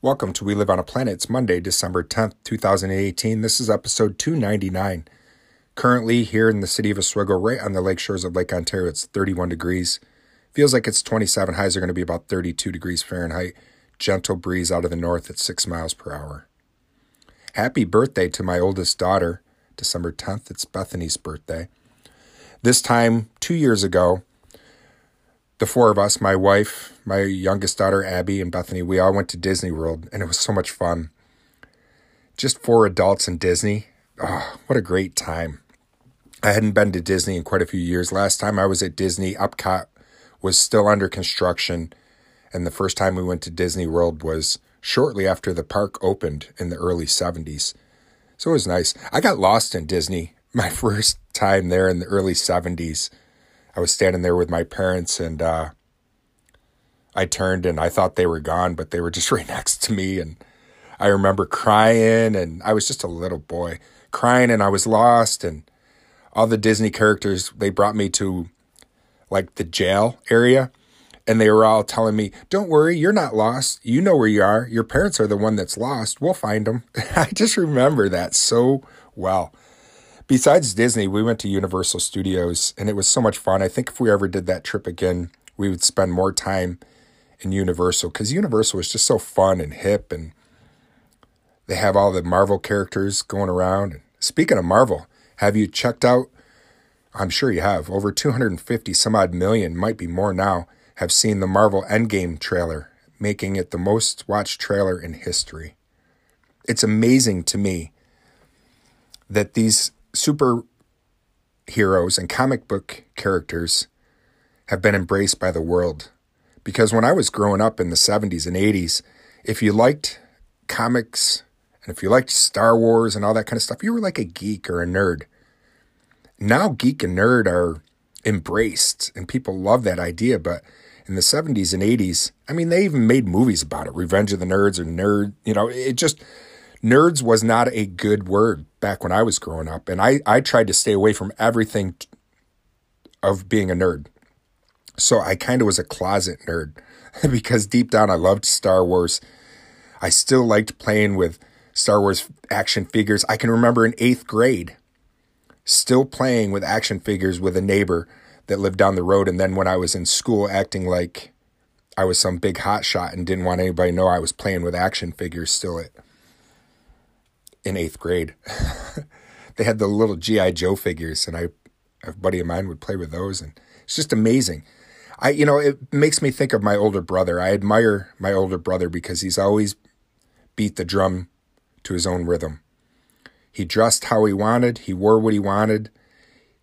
Welcome to We Live on a Planet. It's Monday, December 10th, 2018. This is episode 299. Currently here in the city of Oswego, right on the lake shores of Lake Ontario, it's 31 degrees. Feels like it's 27. Highs are going to be about 32 degrees Fahrenheit. Gentle breeze out of the north at 6 miles per hour. Happy birthday to my oldest daughter, December 10th. It's Bethany's birthday. This time, two years ago, the four of us, my wife, my youngest daughter, Abby, and Bethany, we all went to Disney World, and it was so much fun. Just four adults in Disney. Oh, what a great time. I hadn't been to Disney in quite a few years. Last time I was at Disney, Epcot was still under construction. And the first time we went to Disney World was shortly after the park opened in the early 70s. So it was nice. I got lost in Disney my first time there in the early 70s. I was standing there with my parents and uh, I turned and I thought they were gone, but they were just right next to me. And I remember crying and I was just a little boy crying and I was lost. And all the Disney characters, they brought me to like the jail area and they were all telling me, "Don't worry, you're not lost. You know where you are. Your parents are the one that's lost. We'll find them." I just remember that so well besides Disney, we went to Universal Studios and it was so much fun. I think if we ever did that trip again, we would spend more time in Universal because Universal was just so fun and hip and they have all the Marvel characters going around. Speaking of Marvel, have you checked out? I'm sure you have. Over 250 some odd million, might be more now, have seen the Marvel Endgame trailer, making it the most watched trailer in history. It's amazing to me that these superheroes and comic book characters have been embraced by the world. Because when I was growing up in the 70s and 80s, if you liked comics and if you liked Star Wars and all that kind of stuff, you were like a geek or a nerd. Now, geek and nerd are embraced and people love that idea. But in the 70s and 80s, I mean, they even made movies about it Revenge of the Nerds or Nerd. You know, it just nerds was not a good word back when I was growing up. And I, I tried to stay away from everything of being a nerd. So I kind of was a closet nerd because deep down I loved Star Wars. I still liked playing with Star Wars action figures. I can remember in eighth grade still playing with action figures with a neighbor that lived down the road. And then when I was in school acting like I was some big hotshot and didn't want anybody to know I was playing with action figures still at in eighth grade. they had the little GI Joe figures, and I, a buddy of mine would play with those, and it's just amazing. I, you know, it makes me think of my older brother. I admire my older brother because he's always beat the drum to his own rhythm. He dressed how he wanted. He wore what he wanted.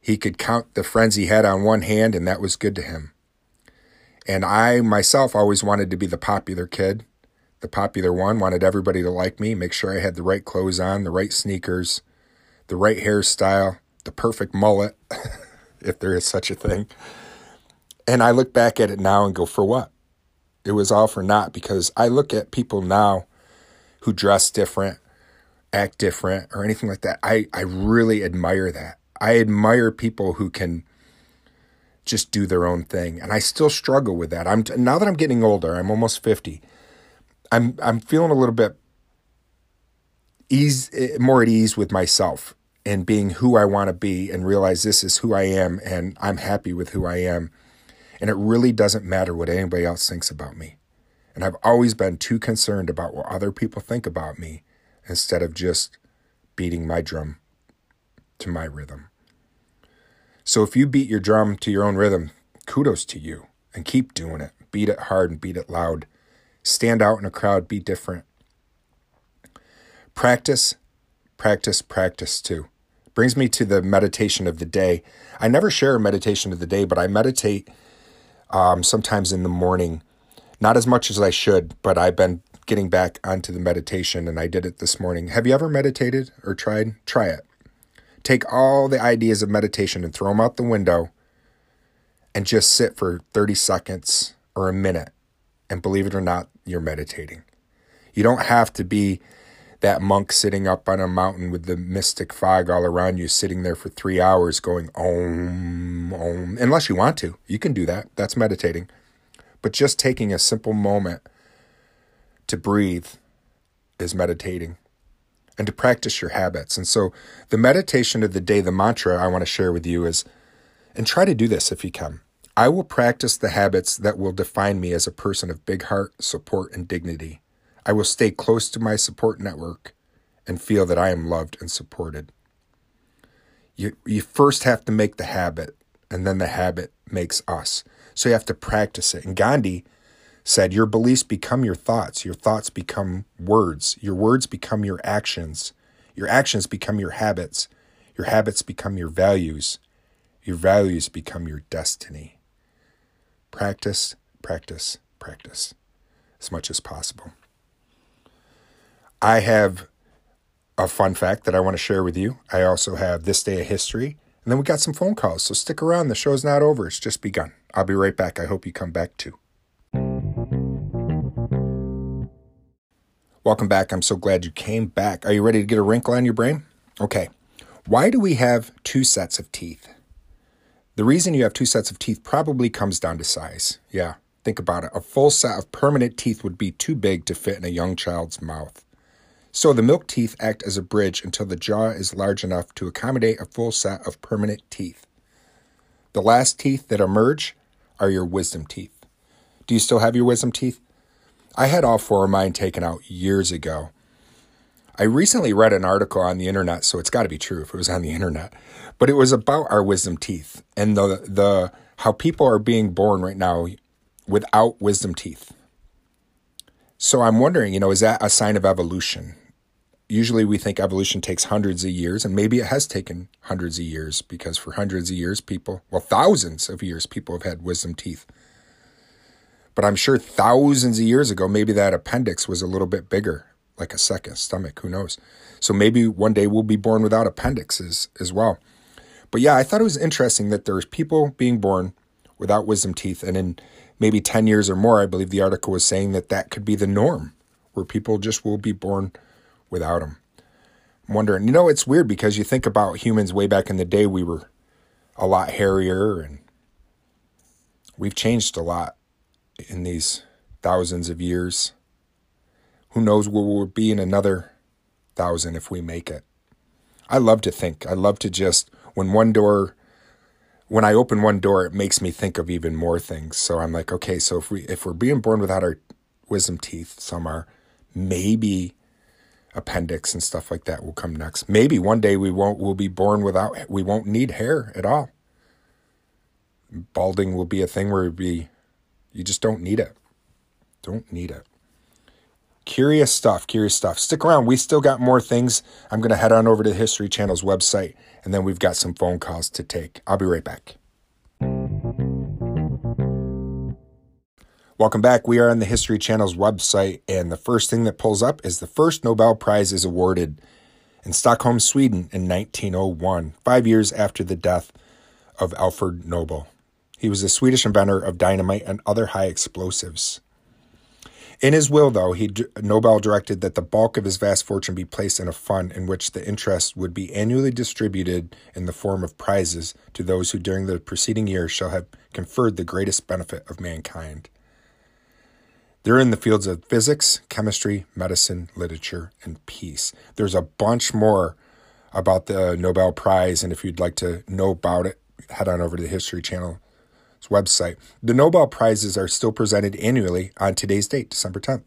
He could count the friends he had on one hand, and that was good to him. And I myself always wanted to be the popular kid the popular one, wanted everybody to like me, make sure I had the right clothes on, the right sneakers, the right hairstyle, the perfect mullet, if there is such a thing. And I look back at it now and go, for what? It was all for naught because I look at people now who dress different, act different, or anything like that. I, I really admire that. I admire people who can just do their own thing. And I still struggle with that. I'm now that I'm getting older, I'm almost 50. I'm I'm feeling a little bit ease eh, more at ease with myself and being who I want to be and realize this is who I am and I'm happy with who I am. And it really doesn't matter what anybody else thinks about me. And I've always been too concerned about what other people think about me instead of just beating my drum to my rhythm. So if you beat your drum to your own rhythm, kudos to you and keep doing it. Beat it hard and beat it loud stand out in a crowd, be different. Practice, practice, practice too. Brings me to the meditation of the day. I never share a meditation of the day, but I meditate um, sometimes in the morning. Not as much as I should, but I've been getting back onto the meditation and I did it this morning. Have you ever meditated or tried? Try it. Take all the ideas of meditation and throw them out the window and just sit for 30 seconds or a minute and believe it or not, you're meditating. You don't have to be that monk sitting up on a mountain with the mystic fog all around you, sitting there for three hours going om, om. Unless you want to, you can do that. That's meditating. But just taking a simple moment to breathe is meditating and to practice your habits. And so, the meditation of the day, the mantra I want to share with you is, and try to do this if you can. I will practice the habits that will define me as a person of big heart, support, and dignity. I will stay close to my support network and feel that I am loved and supported. You, you first have to make the habit, and then the habit makes us. So you have to practice it. And Gandhi said, Your beliefs become your thoughts, your thoughts become words, your words become your actions, your actions become your habits, your habits become your values, your values become your destiny. Practice, practice, practice as much as possible. I have a fun fact that I want to share with you. I also have this day of history, and then we got some phone calls. So stick around. The show's not over, it's just begun. I'll be right back. I hope you come back too. Welcome back. I'm so glad you came back. Are you ready to get a wrinkle on your brain? Okay. Why do we have two sets of teeth? The reason you have two sets of teeth probably comes down to size. Yeah, think about it. A full set of permanent teeth would be too big to fit in a young child's mouth. So the milk teeth act as a bridge until the jaw is large enough to accommodate a full set of permanent teeth. The last teeth that emerge are your wisdom teeth. Do you still have your wisdom teeth? I had all four of mine taken out years ago. I recently read an article on the internet, so it's got to be true if it was on the internet. But it was about our wisdom teeth and the the how people are being born right now without wisdom teeth. So I'm wondering, you know, is that a sign of evolution? Usually we think evolution takes hundreds of years, and maybe it has taken hundreds of years because for hundreds of years, people, well, thousands of years, people have had wisdom teeth. But I'm sure thousands of years ago, maybe that appendix was a little bit bigger like a second stomach. Who knows? So maybe one day we'll be born without appendixes as well. But yeah, I thought it was interesting that there's people being born without wisdom teeth, and in maybe 10 years or more, I believe the article was saying that that could be the norm, where people just will be born without them. I'm wondering, you know, it's weird because you think about humans way back in the day, we were a lot hairier and we've changed a lot in these thousands of years. Who knows where we'll be in another thousand if we make it. I love to think. I love to just, when one door, when I open one door, it makes me think of even more things. So I'm like, okay, so if we if we're being born without our wisdom teeth, some are, maybe appendix and stuff like that will come next. Maybe one day we won't we'll be born without we won't need hair at all. Balding will be a thing where it be you just don't need it. Don't need it. Curious stuff, curious stuff. Stick around. We still got more things. I'm going to head on over to the History Channel's website, and then we've got some phone calls to take. I'll be right back. Welcome back. We are on the History Channel's website, and the first thing that pulls up is the first Nobel Prize is awarded in Stockholm, Sweden in 1901, five years after the death of Alfred Nobel. He was a Swedish inventor of dynamite and other high explosives. In his will, though, he Nobel directed that the bulk of his vast fortune be placed in a fund in which the interest would be annually distributed in the form of prizes to those who during the preceding year shall have conferred the greatest benefit of mankind. They're in the fields of physics, chemistry, medicine, literature, and peace. There's a bunch more about the Nobel Prize, and if you'd like to know about it, head on over to the History Channel website. The Nobel Prizes are still presented annually on today's date, December 10th.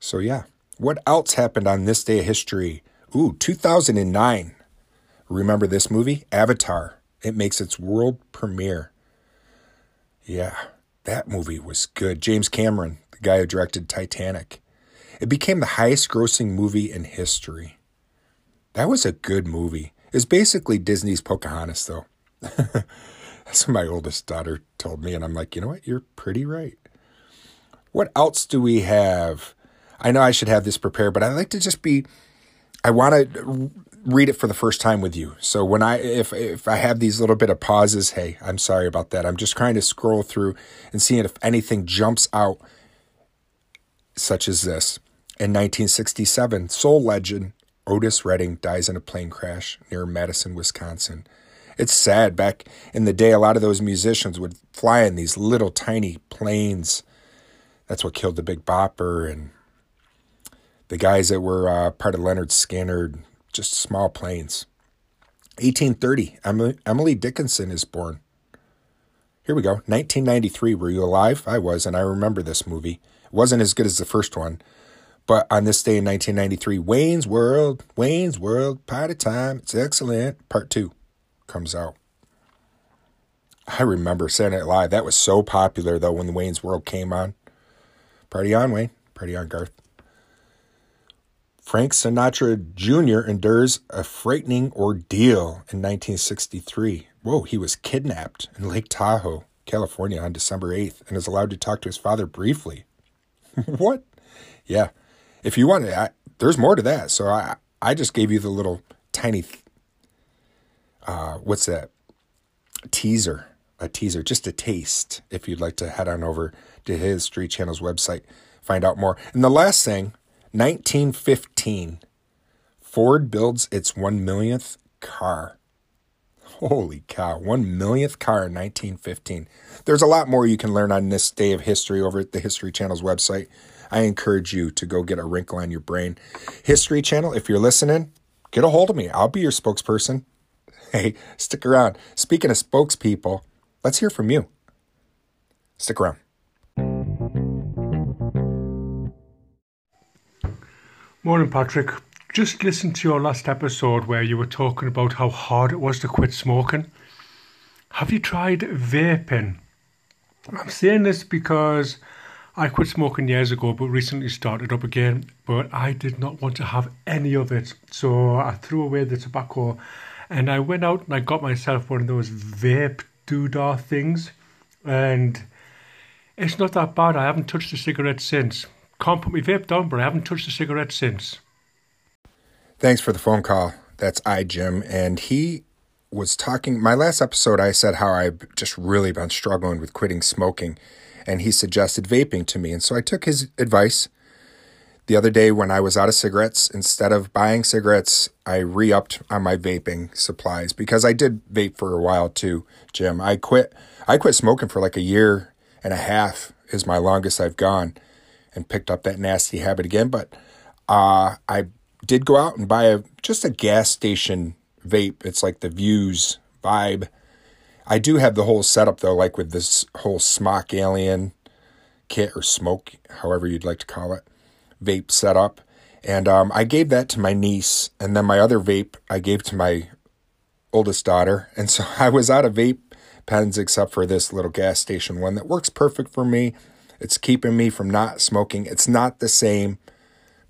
So, yeah. What else happened on this day of history? Ooh, 2009. Remember this movie? Avatar. It makes its world premiere. Yeah, that movie was good. James Cameron, the guy who directed Titanic. It became the highest grossing movie in history. That was a good movie. It's basically Disney's Pocahontas, though. That's what my oldest daughter told me, and I'm like, you know what? You're pretty right. What else do we have? I know I should have this prepared, but I like to just be. I want to read it for the first time with you. So when I if if I have these little bit of pauses, hey, I'm sorry about that. I'm just trying to scroll through and seeing if anything jumps out, such as this. In 1967, soul legend Otis Redding dies in a plane crash near Madison, Wisconsin. It's sad. Back in the day, a lot of those musicians would fly in these little tiny planes. That's what killed the Big Bopper. And the guys that were uh, part of Lynyrd Skynyrd, just small planes. 1830, Emily, Emily Dickinson is born. Here we go. 1993. Were you alive? I was, and I remember this movie. It wasn't as good as the first one, but on this day in 1993, Wayne's World, Wayne's World, Party Time, it's excellent. Part two comes out. I remember saying it live. That was so popular though when Wayne's World came on. Party on, Wayne. Party on, Garth. Frank Sinatra Jr. endures a frightening ordeal in 1963. Whoa, he was kidnapped in Lake Tahoe, California on December 8th and is allowed to talk to his father briefly. what? Yeah. If you want to, there's more to that. So I, I just gave you the little tiny, uh, what's that? Teaser. A teaser, just a taste, if you'd like to head on over to his History Channel's website, find out more. And the last thing 1915, Ford builds its one millionth car. Holy cow, one millionth car in 1915. There's a lot more you can learn on this day of history over at the History Channel's website. I encourage you to go get a wrinkle on your brain. History Channel, if you're listening, get a hold of me. I'll be your spokesperson. Hey, stick around. Speaking of spokespeople, let's hear from you. Stick around. Morning, Patrick. Just listened to your last episode where you were talking about how hard it was to quit smoking. Have you tried vaping? I'm saying this because I quit smoking years ago but recently started up again, but I did not want to have any of it. So I threw away the tobacco and I went out and I got myself one of those vape doodah things. And it's not that bad. I haven't touched a cigarette since. Can't put my vape down, but I haven't touched a cigarette since. Thanks for the phone call. That's I, Jim. And he was talking. My last episode, I said how I've just really been struggling with quitting smoking. And he suggested vaping to me. And so I took his advice. The other day, when I was out of cigarettes, instead of buying cigarettes, I re upped on my vaping supplies because I did vape for a while too, Jim. I quit. I quit smoking for like a year and a half, is my longest I've gone and picked up that nasty habit again. But uh, I did go out and buy a just a gas station vape. It's like the Vuse Vibe. I do have the whole setup though, like with this whole Smok Alien kit or smoke, however you'd like to call it, vape setup. And um, I gave that to my niece, and then my other vape I gave to my oldest daughter. And so I was out of vape pens except for this little gas station one that works perfect for me. It's keeping me from not smoking. It's not the same,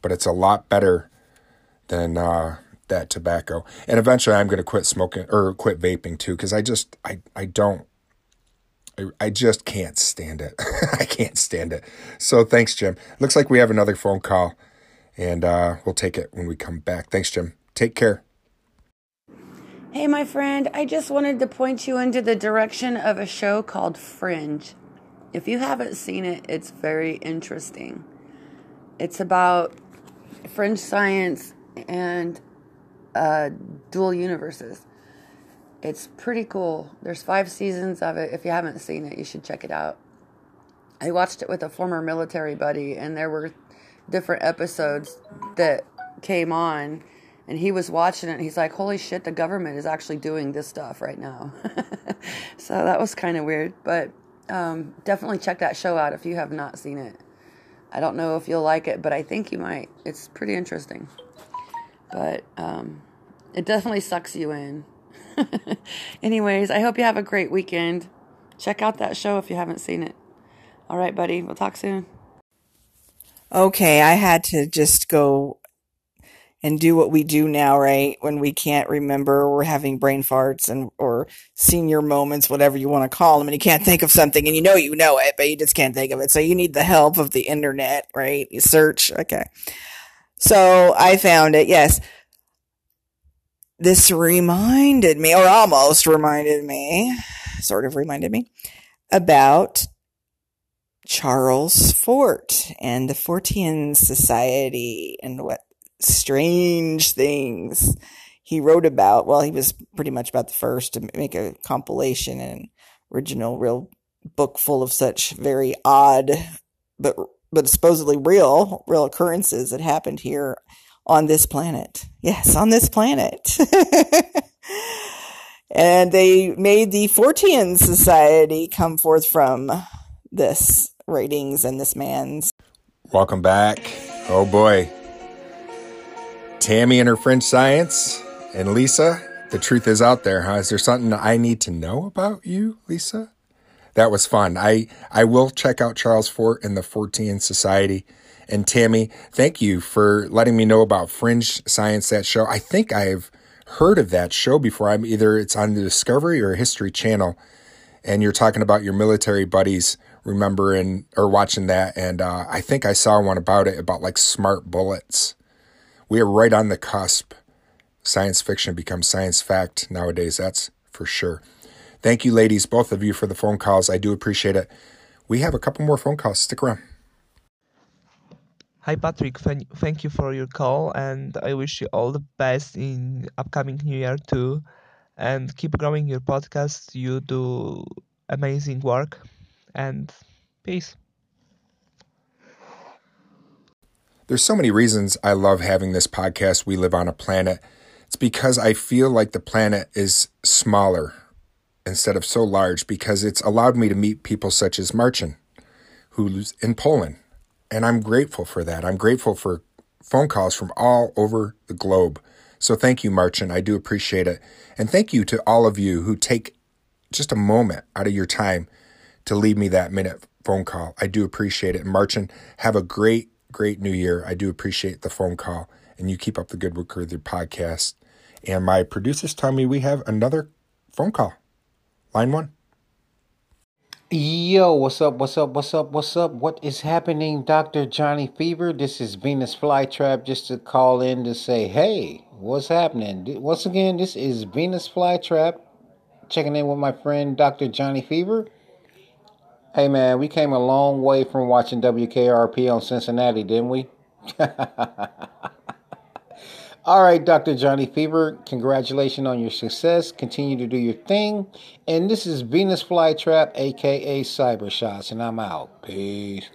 but it's a lot better than uh, that tobacco. And eventually, I'm going to quit smoking or quit vaping too because I just I I don't. I, I just can't stand it. I can't stand it. So thanks, Jim. Looks like we have another phone call, and uh, we'll take it when we come back. Thanks, Jim. Take care. Hey, my friend, I just wanted to point you into the direction of a show called Fringe. If you haven't seen it, it's very interesting. It's about fringe science and uh, dual universes. It's pretty cool. There's five seasons of it. If you haven't seen it, you should check it out. I watched it with a former military buddy, and there were different episodes that came on, and he was watching it. And he's like, "Holy shit, the government is actually doing this stuff right now." so that was kind of weird, but um, definitely check that show out if you have not seen it. I don't know if you'll like it, but I think you might. It's pretty interesting. But um, it definitely sucks you in. Anyways, I hope you have a great weekend. Check out that show if you haven't seen it. All right, buddy. We'll talk soon. Okay, I had to just go and do what we do now, right? When we can't remember, we're having brain farts and or senior moments, whatever you want to call them, and you can't think of something, and you know you know it, but you just can't think of it. So you need the help of the internet, right? You search, okay. So I found it. Yes, this reminded me, or almost reminded me, sort of reminded me about Charles Fort and the Fortean Society and what strange things he wrote about. Well, he was pretty much about the first to make a compilation and original real book full of such very odd but but supposedly real, real occurrences that happened here on this planet. Yes, on this planet. and they made the Fortean Society come forth from this ratings and this man's. Welcome back. Oh boy. Tammy and her fringe science and Lisa, the truth is out there, huh? Is there something I need to know about you, Lisa? That was fun. I, I will check out Charles Fort and the Fortean Society. And Tammy, thank you for letting me know about Fringe Science, that show. I think I've heard of that show before. I'm either it's on the Discovery or History Channel. And you're talking about your military buddies remembering or watching that. And uh, I think I saw one about it about like smart bullets. We are right on the cusp. Science fiction becomes science fact nowadays. That's for sure. Thank you, ladies, both of you, for the phone calls. I do appreciate it. We have a couple more phone calls. Stick around. Hi, Patrick. Thank you for your call, and I wish you all the best in upcoming New Year too. And keep growing your podcast. You do amazing work, and peace. There's so many reasons I love having this podcast. We live on a planet. It's because I feel like the planet is smaller instead of so large because it's allowed me to meet people such as Marcin, who's in Poland. And I'm grateful for that. I'm grateful for phone calls from all over the globe. So thank you, Marcin. I do appreciate it. And thank you to all of you who take just a moment out of your time to leave me that minute phone call. I do appreciate it. And Marcin, have a great, great new year. I do appreciate the phone call. And you keep up the good work with your podcast. And my producers tell me we have another phone call. Line one. Yo, what's up? What's up? What's up? What's up? What is happening, Dr. Johnny Fever? This is Venus Flytrap just to call in to say, hey, what's happening? Once again, this is Venus Flytrap checking in with my friend Dr. Johnny Fever. Hey man, we came a long way from watching WKRP on Cincinnati, didn't we? All right, Dr. Johnny Fever, congratulations on your success. Continue to do your thing. And this is Venus Flytrap, aka Cyber Shots, and I'm out. Peace.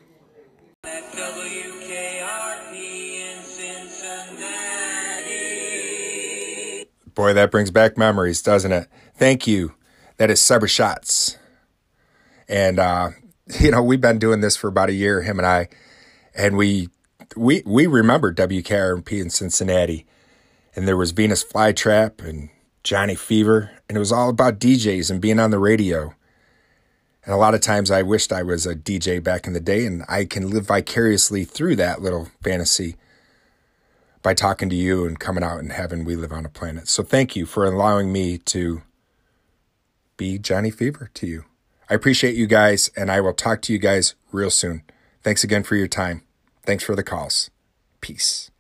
Boy, that brings back memories, doesn't it? Thank you. That is Cyber Shots. And uh, you know, we've been doing this for about a year, him and I, and we we we remember WKRP in Cincinnati and there was Venus Flytrap and Johnny Fever, and it was all about DJs and being on the radio. And a lot of times I wished I was a DJ back in the day, and I can live vicariously through that little fantasy by talking to you and coming out and having We Live on a Planet. So thank you for allowing me to be Johnny Fever to you. I appreciate you guys, and I will talk to you guys real soon. Thanks again for your time. Thanks for the calls. Peace.